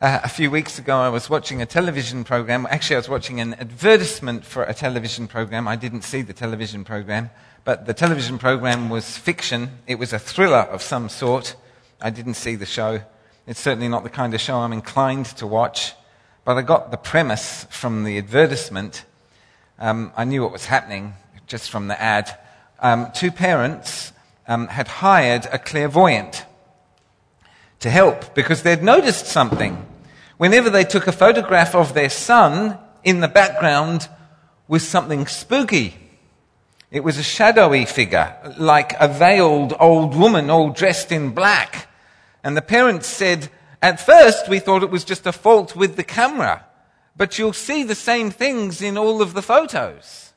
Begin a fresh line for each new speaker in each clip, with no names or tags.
Uh, a few weeks ago, I was watching a television program. Actually, I was watching an advertisement for a television program. I didn't see the television program, but the television program was fiction. It was a thriller of some sort. I didn't see the show. It's certainly not the kind of show I'm inclined to watch, but I got the premise from the advertisement. Um, I knew what was happening just from the ad. Um, two parents um, had hired a clairvoyant to help because they'd noticed something. Whenever they took a photograph of their son, in the background was something spooky. It was a shadowy figure, like a veiled old woman all dressed in black. And the parents said, at first we thought it was just a fault with the camera, but you'll see the same things in all of the photos.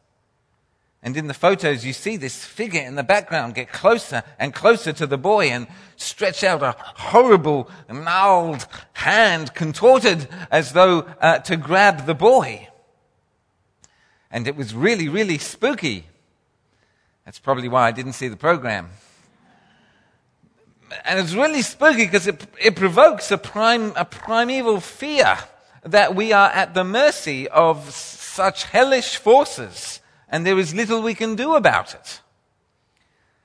And in the photos, you see this figure in the background get closer and closer to the boy and stretch out a horrible, gnarled hand, contorted as though uh, to grab the boy. And it was really, really spooky. That's probably why I didn't see the program. And it's really spooky because it, it provokes a, prime, a primeval fear that we are at the mercy of such hellish forces and there is little we can do about it.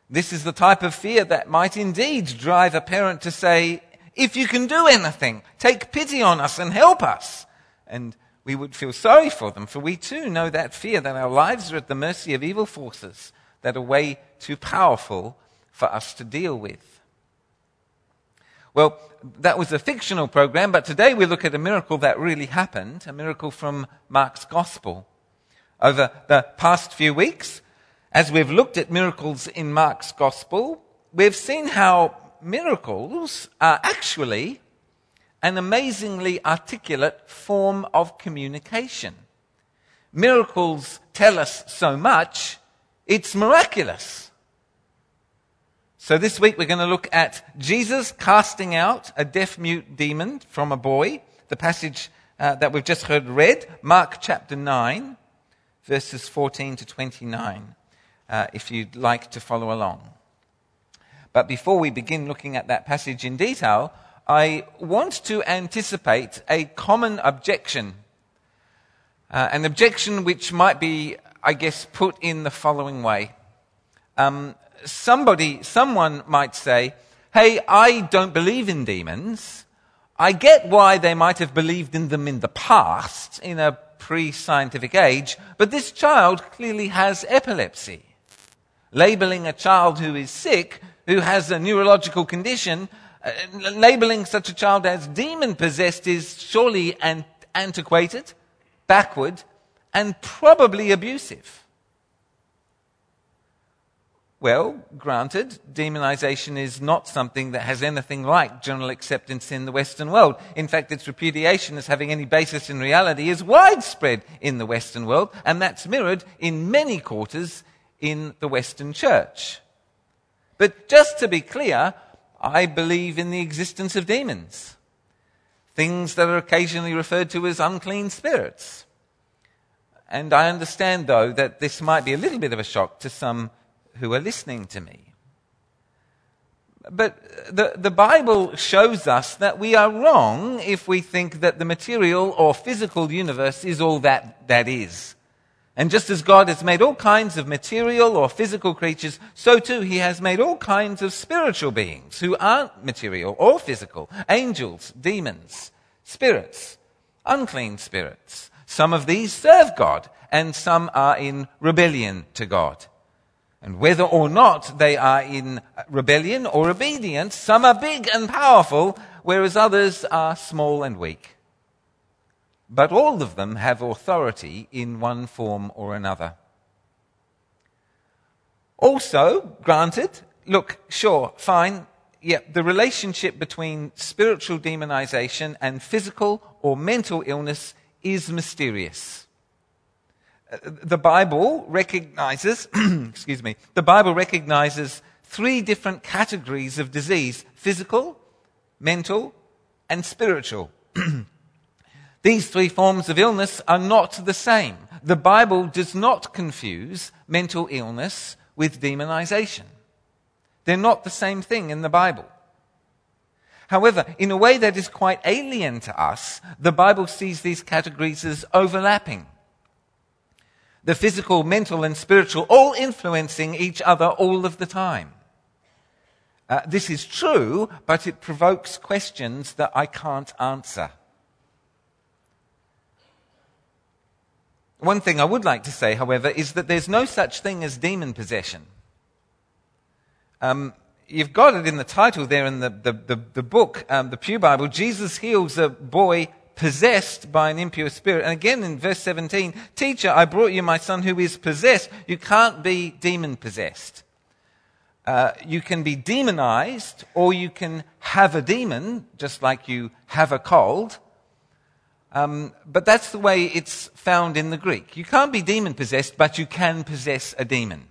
This is the type of fear that might indeed drive a parent to say, if you can do anything, take pity on us and help us. And we would feel sorry for them, for we too know that fear that our lives are at the mercy of evil forces that are way too powerful for us to deal with. Well, that was a fictional program, but today we look at a miracle that really happened, a miracle from Mark's Gospel. Over the past few weeks, as we've looked at miracles in Mark's gospel, we've seen how miracles are actually an amazingly articulate form of communication. Miracles tell us so much, it's miraculous. So this week we're going to look at Jesus casting out a deaf mute demon from a boy, the passage uh, that we've just heard read, Mark chapter 9 verses 14 to 29, uh, if you'd like to follow along. But before we begin looking at that passage in detail, I want to anticipate a common objection. Uh, an objection which might be, I guess, put in the following way. Um, somebody, someone might say, hey, I don't believe in demons. I get why they might have believed in them in the past, in a pre scientific age, but this child clearly has epilepsy. Labeling a child who is sick, who has a neurological condition, uh, labeling such a child as demon possessed is surely an- antiquated, backward, and probably abusive. Well, granted, demonization is not something that has anything like general acceptance in the Western world. In fact, its repudiation as having any basis in reality is widespread in the Western world, and that's mirrored in many quarters in the Western church. But just to be clear, I believe in the existence of demons. Things that are occasionally referred to as unclean spirits. And I understand, though, that this might be a little bit of a shock to some who are listening to me. But the, the Bible shows us that we are wrong if we think that the material or physical universe is all that that is. And just as God has made all kinds of material or physical creatures, so too he has made all kinds of spiritual beings who aren't material or physical. Angels, demons, spirits, unclean spirits. Some of these serve God and some are in rebellion to God. And whether or not they are in rebellion or obedience, some are big and powerful, whereas others are small and weak. But all of them have authority in one form or another. Also, granted, look, sure, fine, yeah, the relationship between spiritual demonization and physical or mental illness is mysterious the Bible recognizes, excuse me, the Bible recognizes three different categories of disease physical, mental, and spiritual. These three forms of illness are not the same. The Bible does not confuse mental illness with demonization. They're not the same thing in the Bible. However, in a way that is quite alien to us, the Bible sees these categories as overlapping. The physical, mental, and spiritual all influencing each other all of the time. Uh, this is true, but it provokes questions that I can't answer. One thing I would like to say, however, is that there's no such thing as demon possession. Um, you've got it in the title there in the, the, the, the book, um, the Pew Bible. Jesus heals a boy possessed by an impure spirit. And again in verse 17, Teacher, I brought you my son who is possessed. You can't be demon possessed. Uh, you can be demonized, or you can have a demon, just like you have a cold. Um, but that's the way it's found in the Greek. You can't be demon possessed, but you can possess a demon.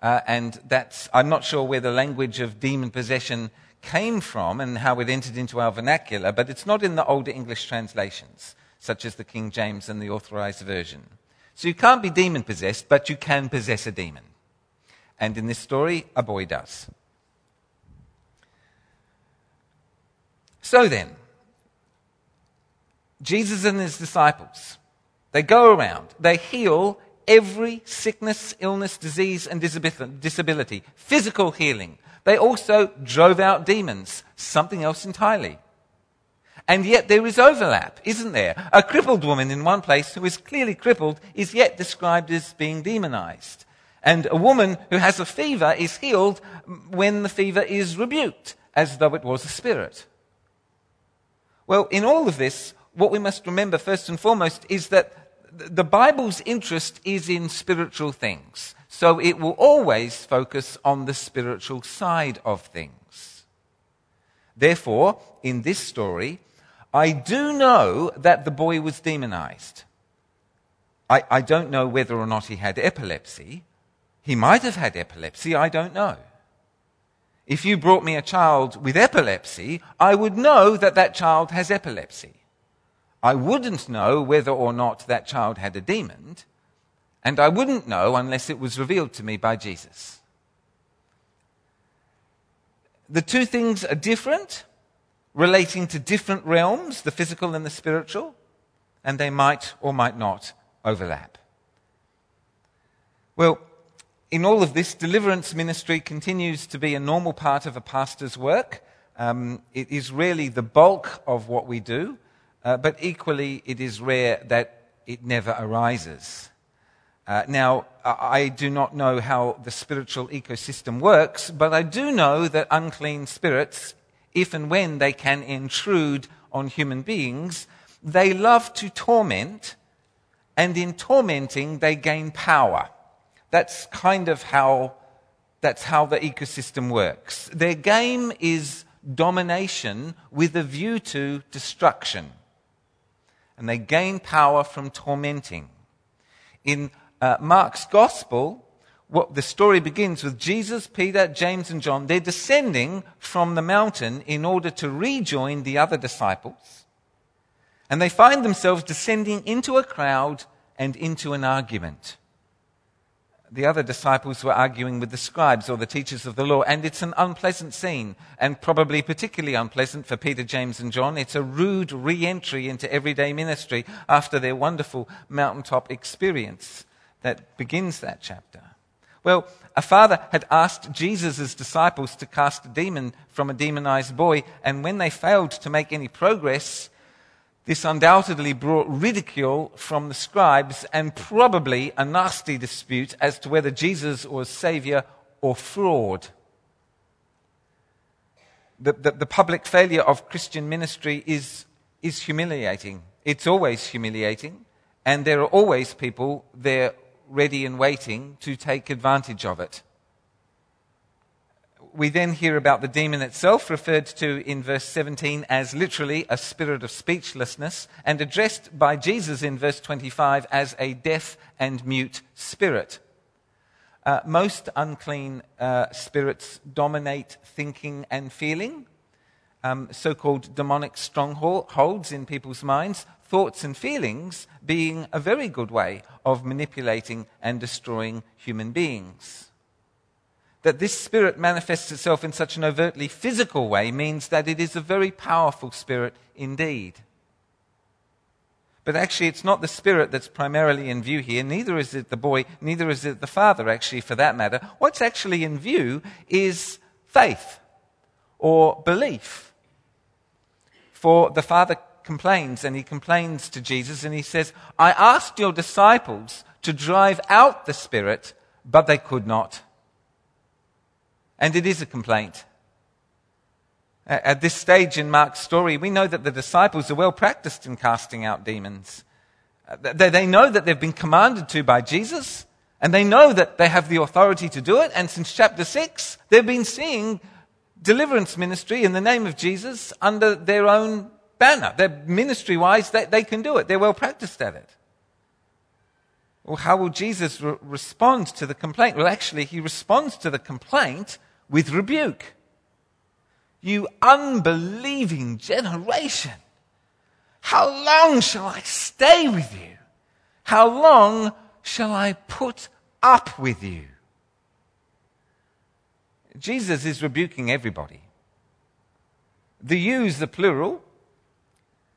Uh, and that's, I'm not sure where the language of demon possession came from and how it entered into our vernacular, but it's not in the older English translations, such as the King James and the Authorized Version. So you can't be demon possessed, but you can possess a demon. And in this story, a boy does. So then, Jesus and his disciples, they go around, they heal every sickness, illness, disease, and disability. Physical healing. They also drove out demons, something else entirely. And yet there is overlap, isn't there? A crippled woman in one place who is clearly crippled is yet described as being demonized. And a woman who has a fever is healed when the fever is rebuked, as though it was a spirit. Well, in all of this, what we must remember first and foremost is that the Bible's interest is in spiritual things. So it will always focus on the spiritual side of things. Therefore, in this story, I do know that the boy was demonized. I, I, don't know whether or not he had epilepsy. He might have had epilepsy, I don't know. If you brought me a child with epilepsy, I would know that that child has epilepsy. I wouldn't know whether or not that child had a demon, and I wouldn't know unless it was revealed to me by Jesus. The two things are different, relating to different realms, the physical and the spiritual, and they might or might not overlap. Well, in all of this, deliverance ministry continues to be a normal part of a pastor's work. Um, it is really the bulk of what we do. Uh, but equally, it is rare that it never arises. Uh, now, I do not know how the spiritual ecosystem works, but I do know that unclean spirits, if and when they can intrude on human beings, they love to torment, and in tormenting, they gain power. That's kind of how, that's how the ecosystem works. Their game is domination with a view to destruction and they gain power from tormenting. In uh, Mark's gospel, what the story begins with Jesus, Peter, James, and John. They're descending from the mountain in order to rejoin the other disciples. And they find themselves descending into a crowd and into an argument the other disciples were arguing with the scribes or the teachers of the law, and it's an unpleasant scene, and probably particularly unpleasant for Peter, James, and John. It's a rude re entry into everyday ministry after their wonderful mountaintop experience that begins that chapter. Well, a father had asked Jesus' disciples to cast a demon from a demonized boy, and when they failed to make any progress, this undoubtedly brought ridicule from the scribes and probably a nasty dispute as to whether Jesus was Savior or fraud. The, the, the, public failure of Christian ministry is, is humiliating. It's always humiliating, and there are always people there ready and waiting to take advantage of it we then hear about the demon itself, referred to in verse 17 as literally a spirit of speechlessness, and addressed by Jesus in verse 25 as a deaf and mute spirit. Uh, most unclean uh, spirits dominate thinking and feeling. Um, so called demonic strongholds in people's minds, thoughts and feelings being a very good way of manipulating and destroying human beings. that this spirit manifests itself in such an overtly physical way means that it is a very powerful spirit indeed. But actually, it's not the spirit that's primarily in view here. Neither is it the boy, neither is it the father, actually, for that matter. What's actually in view is faith or belief. For the father complains, and he complains to Jesus, and he says, I asked your disciples to drive out the spirit, but they could not. And it is a complaint. At this stage in Mark's story, we know that the disciples are well practiced in casting out demons. They know that they've been commanded to by Jesus, and they know that they have the authority to do it. And since chapter 6, they've been seeing deliverance ministry in the name of Jesus under their own banner. They're ministry wise, they, they can do it. They're well practiced at it. Well, how will Jesus re- respond to the complaint? Well, actually, he responds to the complaint with rebuke. You unbelieving generation. How long shall I stay with you? How long shall I put up with you? Jesus is rebuking everybody. The you's the plural,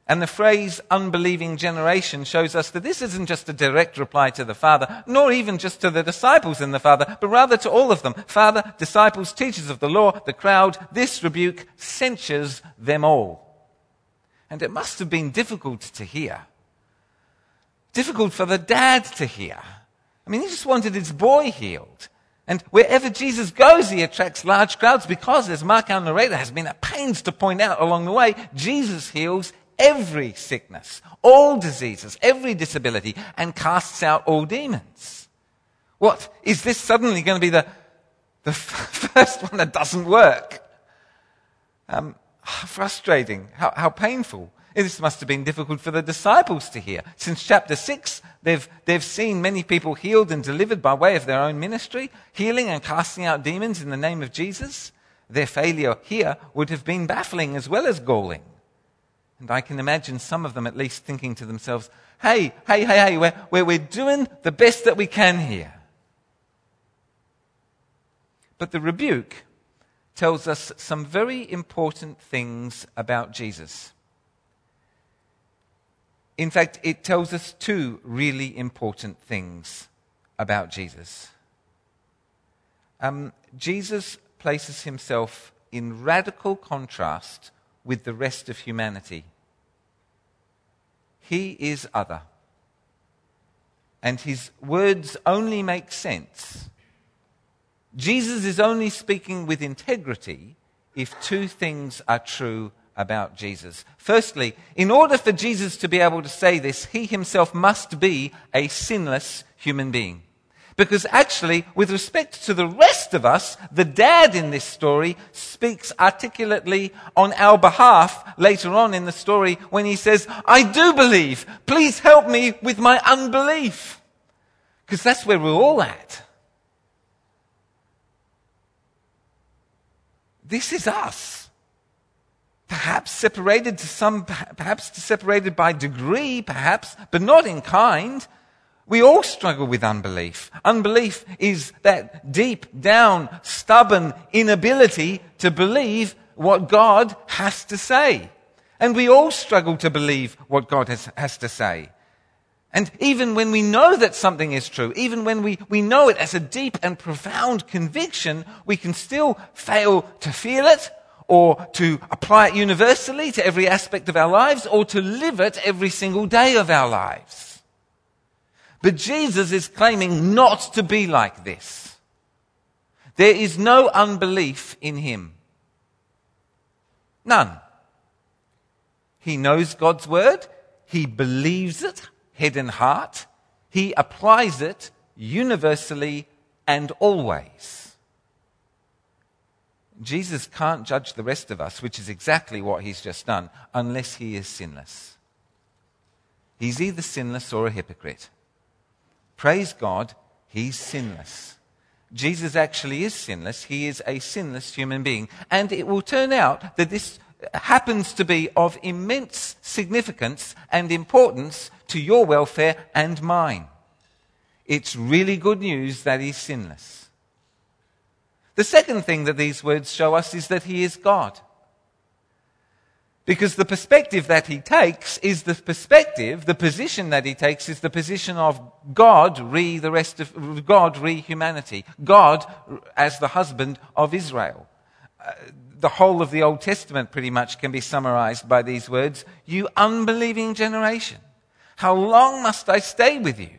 and the phrase unbelieving generation shows us that this isn't just a direct reply to the Father, nor even just to the disciples in the Father, but rather to all of them. Father, disciples, teachers of the law, the crowd, this rebuke censures them all. And it must have been difficult to hear. Difficult for the dad to hear. I mean, he just wanted his boy healed. And wherever Jesus goes, he attracts large crowds because, as Mark, our narrator, has been at pains to point out along the way, Jesus heals every sickness, all diseases, every disability, and casts out all demons. What? Is this suddenly going to be the, the first one that doesn't work? Um, frustrating. How, how painful. This must have been difficult for the disciples to hear. Since chapter 6, they've, they've seen many people healed and delivered by way of their own ministry, healing and casting out demons in the name of Jesus. Their failure here would have been baffling as well as galling. And I can imagine some of them at least thinking to themselves, hey, hey, hey, hey, we're, we're, we're doing the best that we can here. But the rebuke tells us some very important things about Jesus. In fact, it tells us two really important things about Jesus. Um, Jesus places himself in radical contrast with the rest of humanity. He is other. And his words only make sense. Jesus is only speaking with integrity if two things are true about Jesus. Firstly, in order for Jesus to be able to say this, he himself must be a sinless human being. Because actually, with respect to the rest of us, the dad in this story speaks articulately on our behalf later on in the story when he says, I do believe. Please help me with my unbelief. Because that's where we're all at. This is us. Perhaps separated to some, perhaps separated by degree, perhaps, but not in kind. We all struggle with unbelief. Unbelief is that deep down, stubborn inability to believe what God has to say. And we all struggle to believe what God has, has to say. And even when we know that something is true, even when we, we know it as a deep and profound conviction, we can still fail to feel it or to apply it universally to every aspect of our lives or to live it every single day of our lives. But Jesus is claiming not to be like this. There is no unbelief in him. None. He knows God's word. He believes it, head and heart. He applies it universally and always. Jesus can't judge the rest of us, which is exactly what he's just done, unless he is sinless. He's either sinless or a hypocrite. Praise God, he's sinless. Jesus actually is sinless. He is a sinless human being. And it will turn out that this happens to be of immense significance and importance to your welfare and mine. It's really good news that he's sinless. The second thing that these words show us is that he is God. Because the perspective that he takes is the perspective, the position that he takes is the position of God re the rest of God re humanity. God as the husband of Israel. Uh, the whole of the Old Testament pretty much can be summarized by these words You unbelieving generation, how long must I stay with you?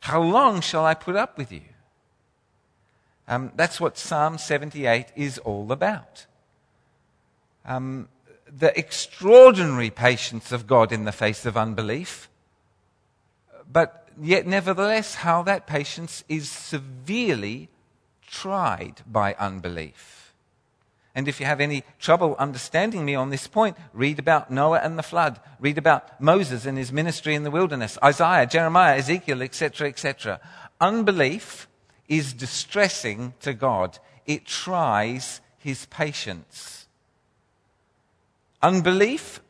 How long shall I put up with you? Um, that's what Psalm 78 is all about. Um, the extraordinary patience of God in the face of unbelief, but yet, nevertheless, how that patience is severely tried by unbelief. And if you have any trouble understanding me on this point, read about Noah and the flood. Read about Moses and his ministry in the wilderness, Isaiah, Jeremiah, Ezekiel, etc., etc. Unbelief is distressing to God. It tries his patience. Unbelief,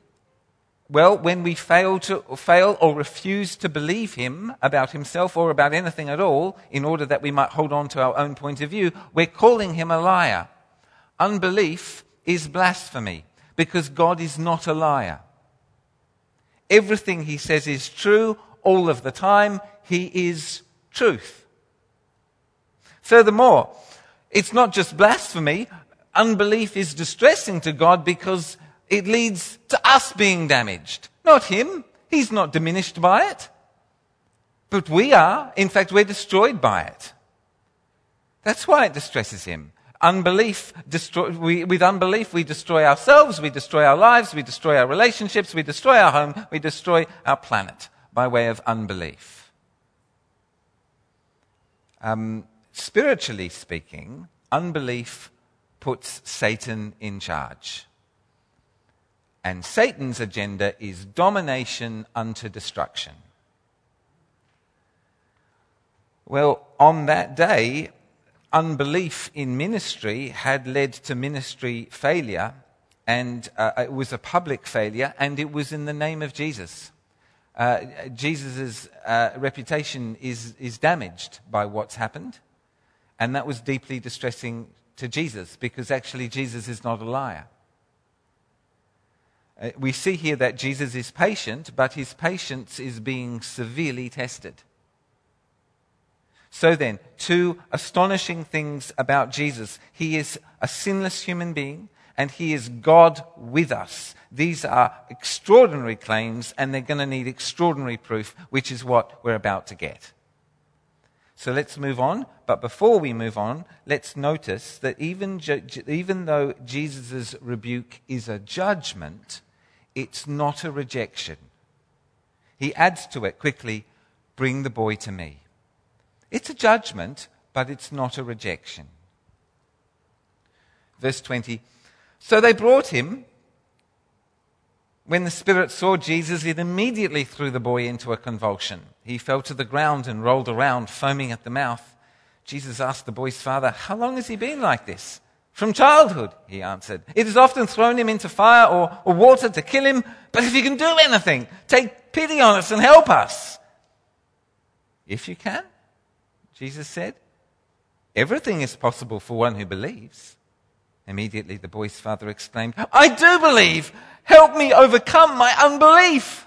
well, when we fail, to, fail or refuse to believe him about himself or about anything at all, in order that we might hold on to our own point of view, we're calling him a liar. Unbelief is blasphemy because God is not a liar. Everything he says is true all of the time. He is truth. Furthermore, it's not just blasphemy. Unbelief is distressing to God because it leads to us being damaged. Not him. He's not diminished by it. But we are. In fact, we're destroyed by it. That's why it distresses him. Unbelief, destroy, we, with unbelief, we destroy ourselves, we destroy our lives, we destroy our relationships, we destroy our home, we destroy our planet by way of unbelief. Um, spiritually speaking, unbelief puts Satan in charge. And Satan's agenda is domination unto destruction. Well, on that day, unbelief in ministry had led to ministry failure, and uh, it was a public failure, and it was in the name of Jesus. Uh, Jesus' uh, reputation is, is damaged by what's happened, and that was deeply distressing to Jesus because actually Jesus is not a liar. Uh, we see here that Jesus is patient, but his patience is being severely tested. So then, two astonishing things about Jesus. He is a sinless human being, and he is God with us. These are extraordinary claims, and they're going to need extraordinary proof, which is what we're about to get. So let's move on. But before we move on, let's notice that even, even though Jesus' rebuke is a judgment, it's not a rejection. He adds to it quickly bring the boy to me. It's a judgment, but it's not a rejection. Verse 20 So they brought him. When the spirit saw Jesus, it immediately threw the boy into a convulsion. He fell to the ground and rolled around, foaming at the mouth. Jesus asked the boy's father, How long has he been like this? From childhood, he answered. It has often thrown him into fire or, or water to kill him, but if you can do anything, take pity on us and help us. If you can, Jesus said, everything is possible for one who believes. Immediately the boy's father exclaimed, I do believe! Help me overcome my unbelief!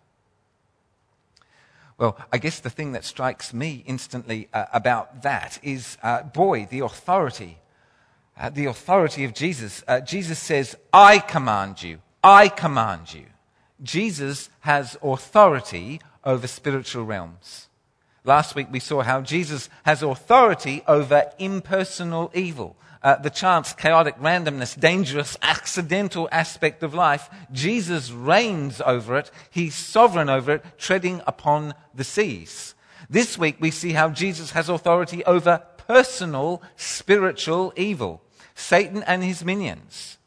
Well, I guess the thing that strikes me instantly uh, about that is, uh, boy, the authority. Uh, the authority of Jesus. Uh, Jesus says, I command you. I command you. Jesus has authority over spiritual realms. Last week we saw how Jesus has authority over impersonal evil uh, the chance, chaotic, randomness, dangerous, accidental aspect of life, Jesus reigns over it. He's sovereign over it, treading upon the seas. This week we see how Jesus has authority over personal spiritual evil, Satan and his minions.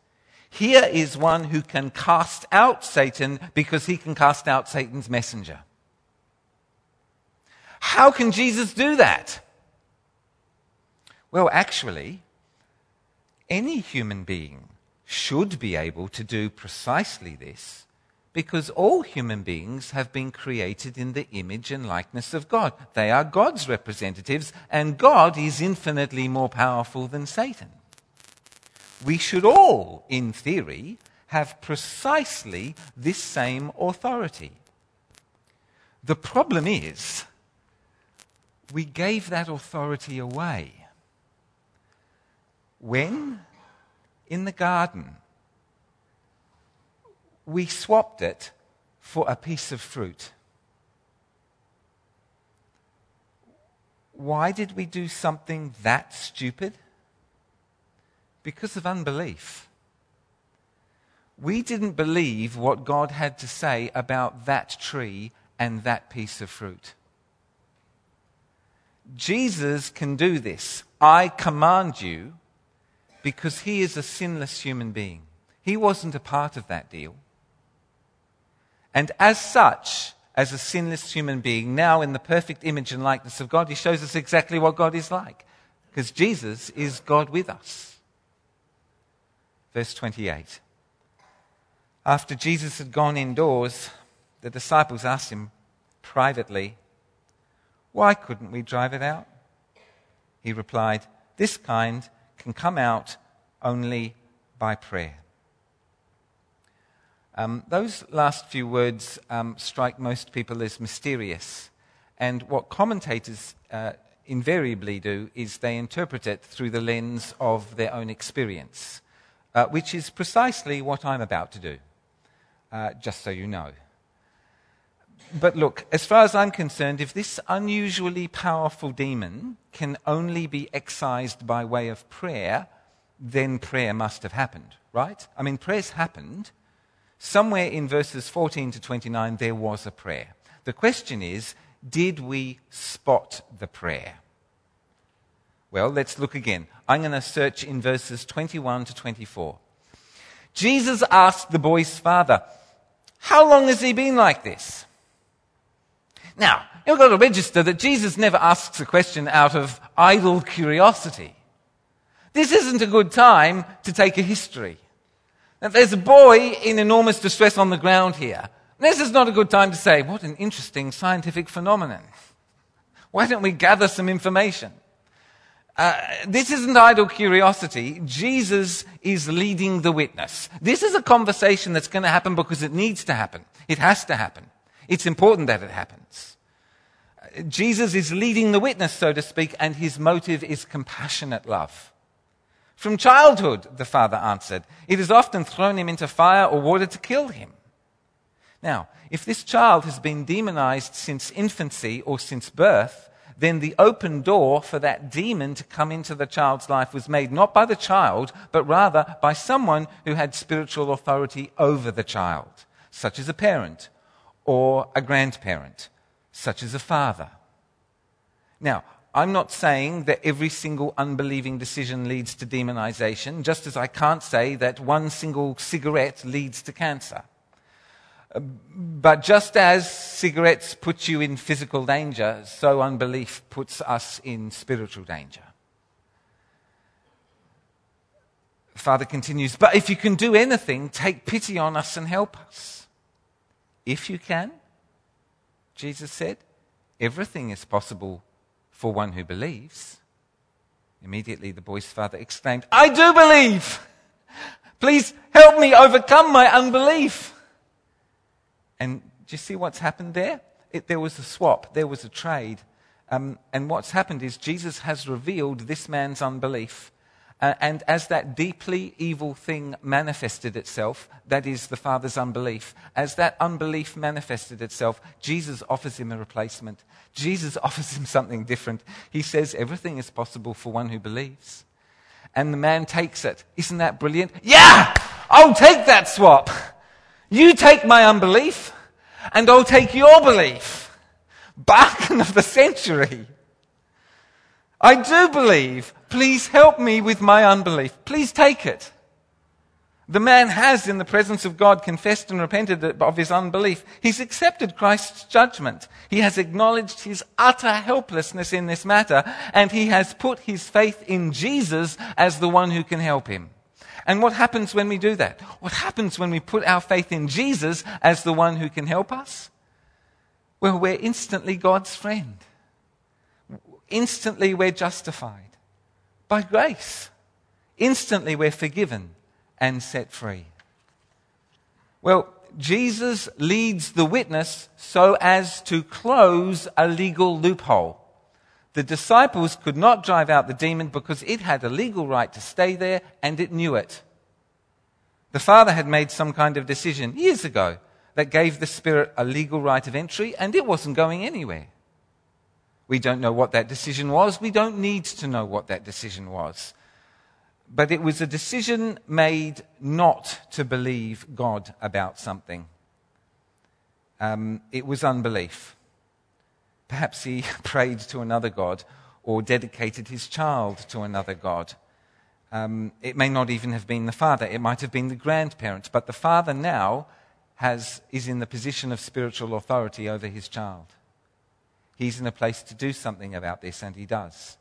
Here is one who can cast out Satan because he can cast out Satan's messenger. How can Jesus do that? Well, actually, any human being should be able to do precisely this because all human beings have been created in the image and likeness of God. They are God's representatives, and God is infinitely more powerful than Satan we should all, in theory, have precisely this same authority. The problem is, we gave that authority away. When? In the garden. We swapped it for a piece of fruit. Why did we do something that stupid? Because of unbelief. We didn't believe what God had to say about that tree and that piece of fruit. Jesus can do this. I command you because he is a sinless human being. He wasn't a part of that deal. And as such, as a sinless human being, now in the perfect image and likeness of God, he shows us exactly what God is like. Because Jesus is God with us. Verse 28. After Jesus had gone indoors, the disciples asked him privately, Why couldn't we drive it out? He replied, This kind can come out only by prayer. Um, those last few words um, strike most people as mysterious. And what commentators uh, invariably do is they interpret it through the lens of their own experience uh, which is precisely what I'm about to do, uh, just so you know. But look, as far as I'm concerned, if this unusually powerful demon can only be excised by way of prayer, then prayer must have happened, right? I mean, prayer's happened. Somewhere in verses 14 to 29, there was a prayer. The question is, did we spot the prayer? Well, let's look again. I'm going to search in verses 21 to 24. Jesus asked the boy's father, How long has he been like this? Now, you've got to register that Jesus never asks a question out of idle curiosity. This isn't a good time to take a history. Now, there's a boy in enormous distress on the ground here. This is not a good time to say, What an interesting scientific phenomenon. Why don't we gather some information? Uh, this isn't idle curiosity. Jesus is leading the witness. This is a conversation that's going to happen because it needs to happen. It has to happen. It's important that it happens. Jesus is leading the witness, so to speak, and his motive is compassionate love. From childhood, the father answered, it has often thrown him into fire or water to kill him. Now, if this child has been demonized since infancy or since birth, then the open door for that demon to come into the child's life was made not by the child, but rather by someone who had spiritual authority over the child, such as a parent or a grandparent, such as a father. Now, I'm not saying that every single unbelieving decision leads to demonization, just as I can't say that one single cigarette leads to cancer. Uh, but just as cigarettes put you in physical danger, so unbelief puts us in spiritual danger. Father continues, But if you can do anything, take pity on us and help us. If you can, Jesus said, everything is possible for one who believes. Immediately the boy's father exclaimed, I do believe! Please help me overcome my unbelief. And do you see what's happened there? It, there was a swap, there was a trade. Um, and what's happened is Jesus has revealed this man's unbelief. Uh, and as that deeply evil thing manifested itself, that is the Father's unbelief, as that unbelief manifested itself, Jesus offers him a replacement. Jesus offers him something different. He says, Everything is possible for one who believes. And the man takes it. Isn't that brilliant? Yeah! I'll take that swap! You take my unbelief, and I'll take your belief. Bargain of the century. I do believe. Please help me with my unbelief. Please take it. The man has, in the presence of God, confessed and repented of his unbelief. He's accepted Christ's judgment. He has acknowledged his utter helplessness in this matter, and he has put his faith in Jesus as the one who can help him. And what happens when we do that? What happens when we put our faith in Jesus as the one who can help us? Well, we're instantly God's friend. Instantly, we're justified by grace. Instantly, we're forgiven and set free. Well, Jesus leads the witness so as to close a legal loophole. The disciples could not drive out the demon because it had a legal right to stay there and it knew it. The Father had made some kind of decision years ago that gave the Spirit a legal right of entry and it wasn't going anywhere. We don't know what that decision was. We don't need to know what that decision was. But it was a decision made not to believe God about something. Um, it was unbelief. Perhaps he prayed to another God or dedicated his child to another God. Um, it may not even have been the father, it might have been the grandparent, but the father now has, is in the position of spiritual authority over his child. He's in a place to do something about this, and he does.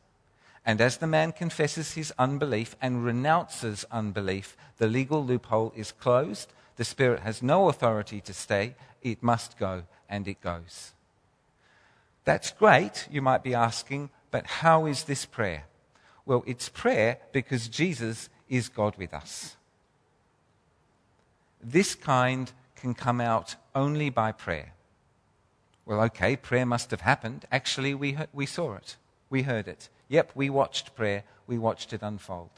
And as the man confesses his unbelief and renounces unbelief, the legal loophole is closed. The Spirit has no authority to stay. It must go, and it goes. That's great, you might be asking, but how is this prayer? Well, it's prayer because Jesus is God with us. This kind can come out only by prayer. Well, okay, prayer must have happened. Actually, we, we saw it, we heard it. Yep, we watched prayer, we watched it unfold.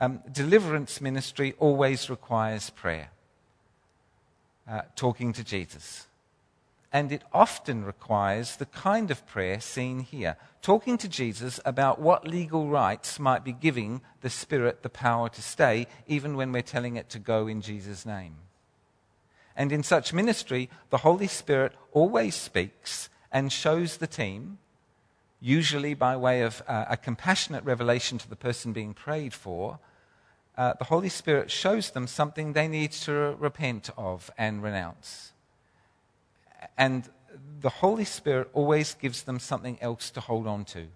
Um, deliverance ministry always requires prayer, uh, talking to Jesus. And it often requires the kind of prayer seen here, talking to Jesus about what legal rights might be giving the Spirit the power to stay, even when we're telling it to go in Jesus' name. And in such ministry, the Holy Spirit always speaks and shows the team usually by way of uh, a compassionate revelation to the person being prayed for, uh, the Holy Spirit shows them something they need to repent of and renounce. And the Holy Spirit always gives them something else to hold on to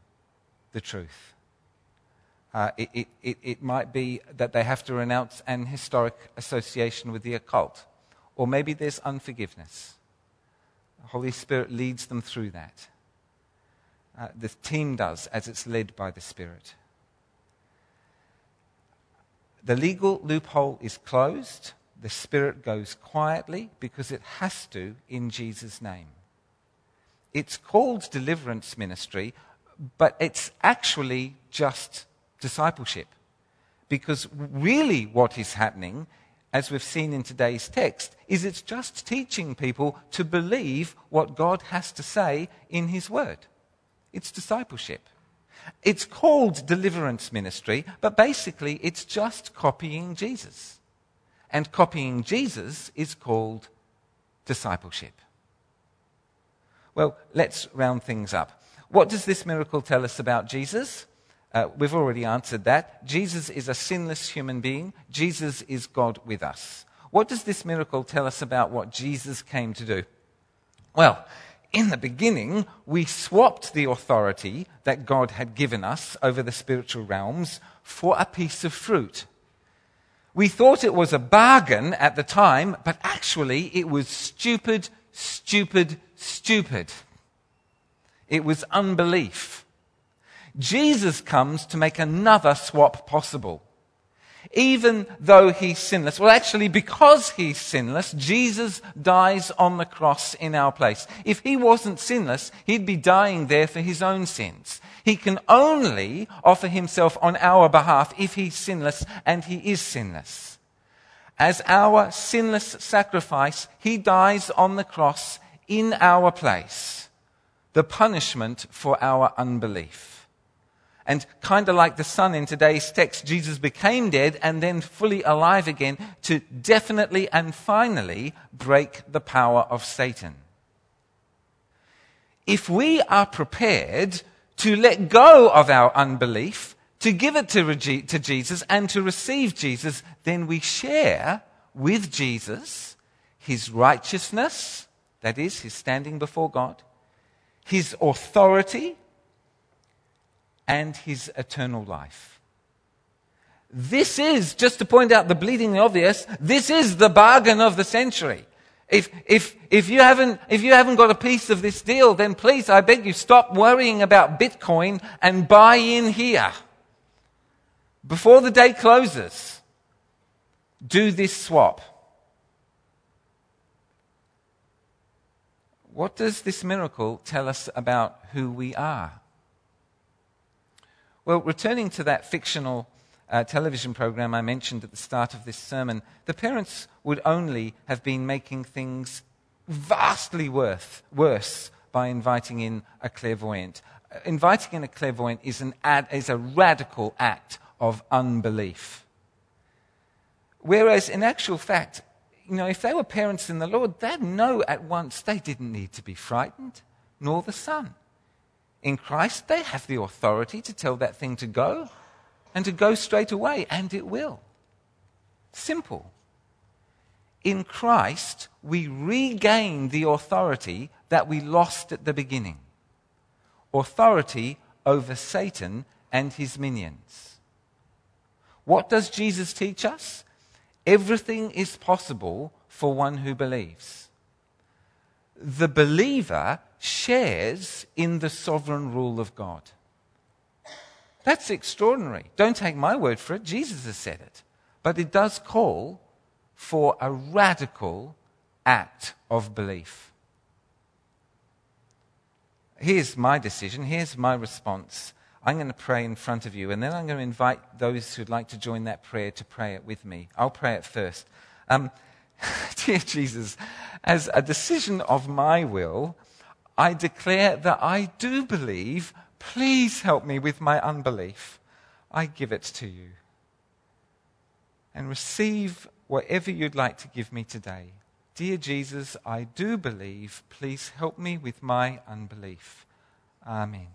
the truth. Uh, it, it, it, might be that they have to renounce an historic association with the occult, or maybe there's unforgiveness. The Holy Spirit leads them through that uh, the team does as it's led by the Spirit. The legal loophole is closed. The Spirit goes quietly because it has to in Jesus' name. It's called deliverance ministry, but it's actually just discipleship. Because really, what is happening, as we've seen in today's text, is it's just teaching people to believe what God has to say in His Word. It's discipleship. It's called deliverance ministry, but basically it's just copying Jesus. And copying Jesus is called discipleship. Well, let's round things up. What does this miracle tell us about Jesus? Uh, we've already answered that. Jesus is a sinless human being. Jesus is God with us. What does this miracle tell us about what Jesus came to do? Well, in the beginning, we swapped the authority that God had given us over the spiritual realms for a piece of fruit. We thought it was a bargain at the time, but actually it was stupid, stupid, stupid. It was unbelief. Jesus comes to make another swap possible even though he's sinless. Well, actually, because he's sinless, Jesus dies on the cross in our place. If he wasn't sinless, he'd be dying there for his own sins. He can only offer himself on our behalf if he's sinless, and he is sinless. As our sinless sacrifice, he dies on the cross in our place, the punishment for our unbelief. And kind of like the son in today's text, Jesus became dead and then fully alive again to definitely and finally break the power of Satan. If we are prepared to let go of our unbelief, to give it to, to Jesus and to receive Jesus, then we share with Jesus his righteousness, that is, his standing before God, his authority, and his eternal life. This is, just to point out the bleedingly obvious, this is the bargain of the century. If, if, if, you haven't, if you haven't got a piece of this deal, then please, I beg you, stop worrying about Bitcoin and buy in here. Before the day closes, do this swap. What does this miracle tell us about who we are? Well, returning to that fictional uh, television program I mentioned at the start of this sermon, the parents would only have been making things vastly worth, worse by inviting in a clairvoyant. Uh, inviting in a clairvoyant is, an ad, is a radical act of unbelief. Whereas, in actual fact, you know, if they were parents in the Lord, they'd know at once they didn't need to be frightened, nor the son. In Christ, they have the authority to tell that thing to go and to go straight away, and it will. Simple. In Christ, we regain the authority that we lost at the beginning authority over Satan and his minions. What does Jesus teach us? Everything is possible for one who believes. The believer shares in the sovereign rule of God. That's extraordinary. Don't take my word for it. Jesus has said it. But it does call for a radical act of belief. Here's my decision. Here's my response. I'm going to pray in front of you, and then I'm going to invite those who'd like to join that prayer to pray it with me. I'll pray it first. Um, dear Jesus, as a decision of my will, I declare that I do believe Please help me with my unbelief. I give it to you. And receive whatever you'd like to give me today. Dear Jesus, I do believe. Please help me with my unbelief. Amen.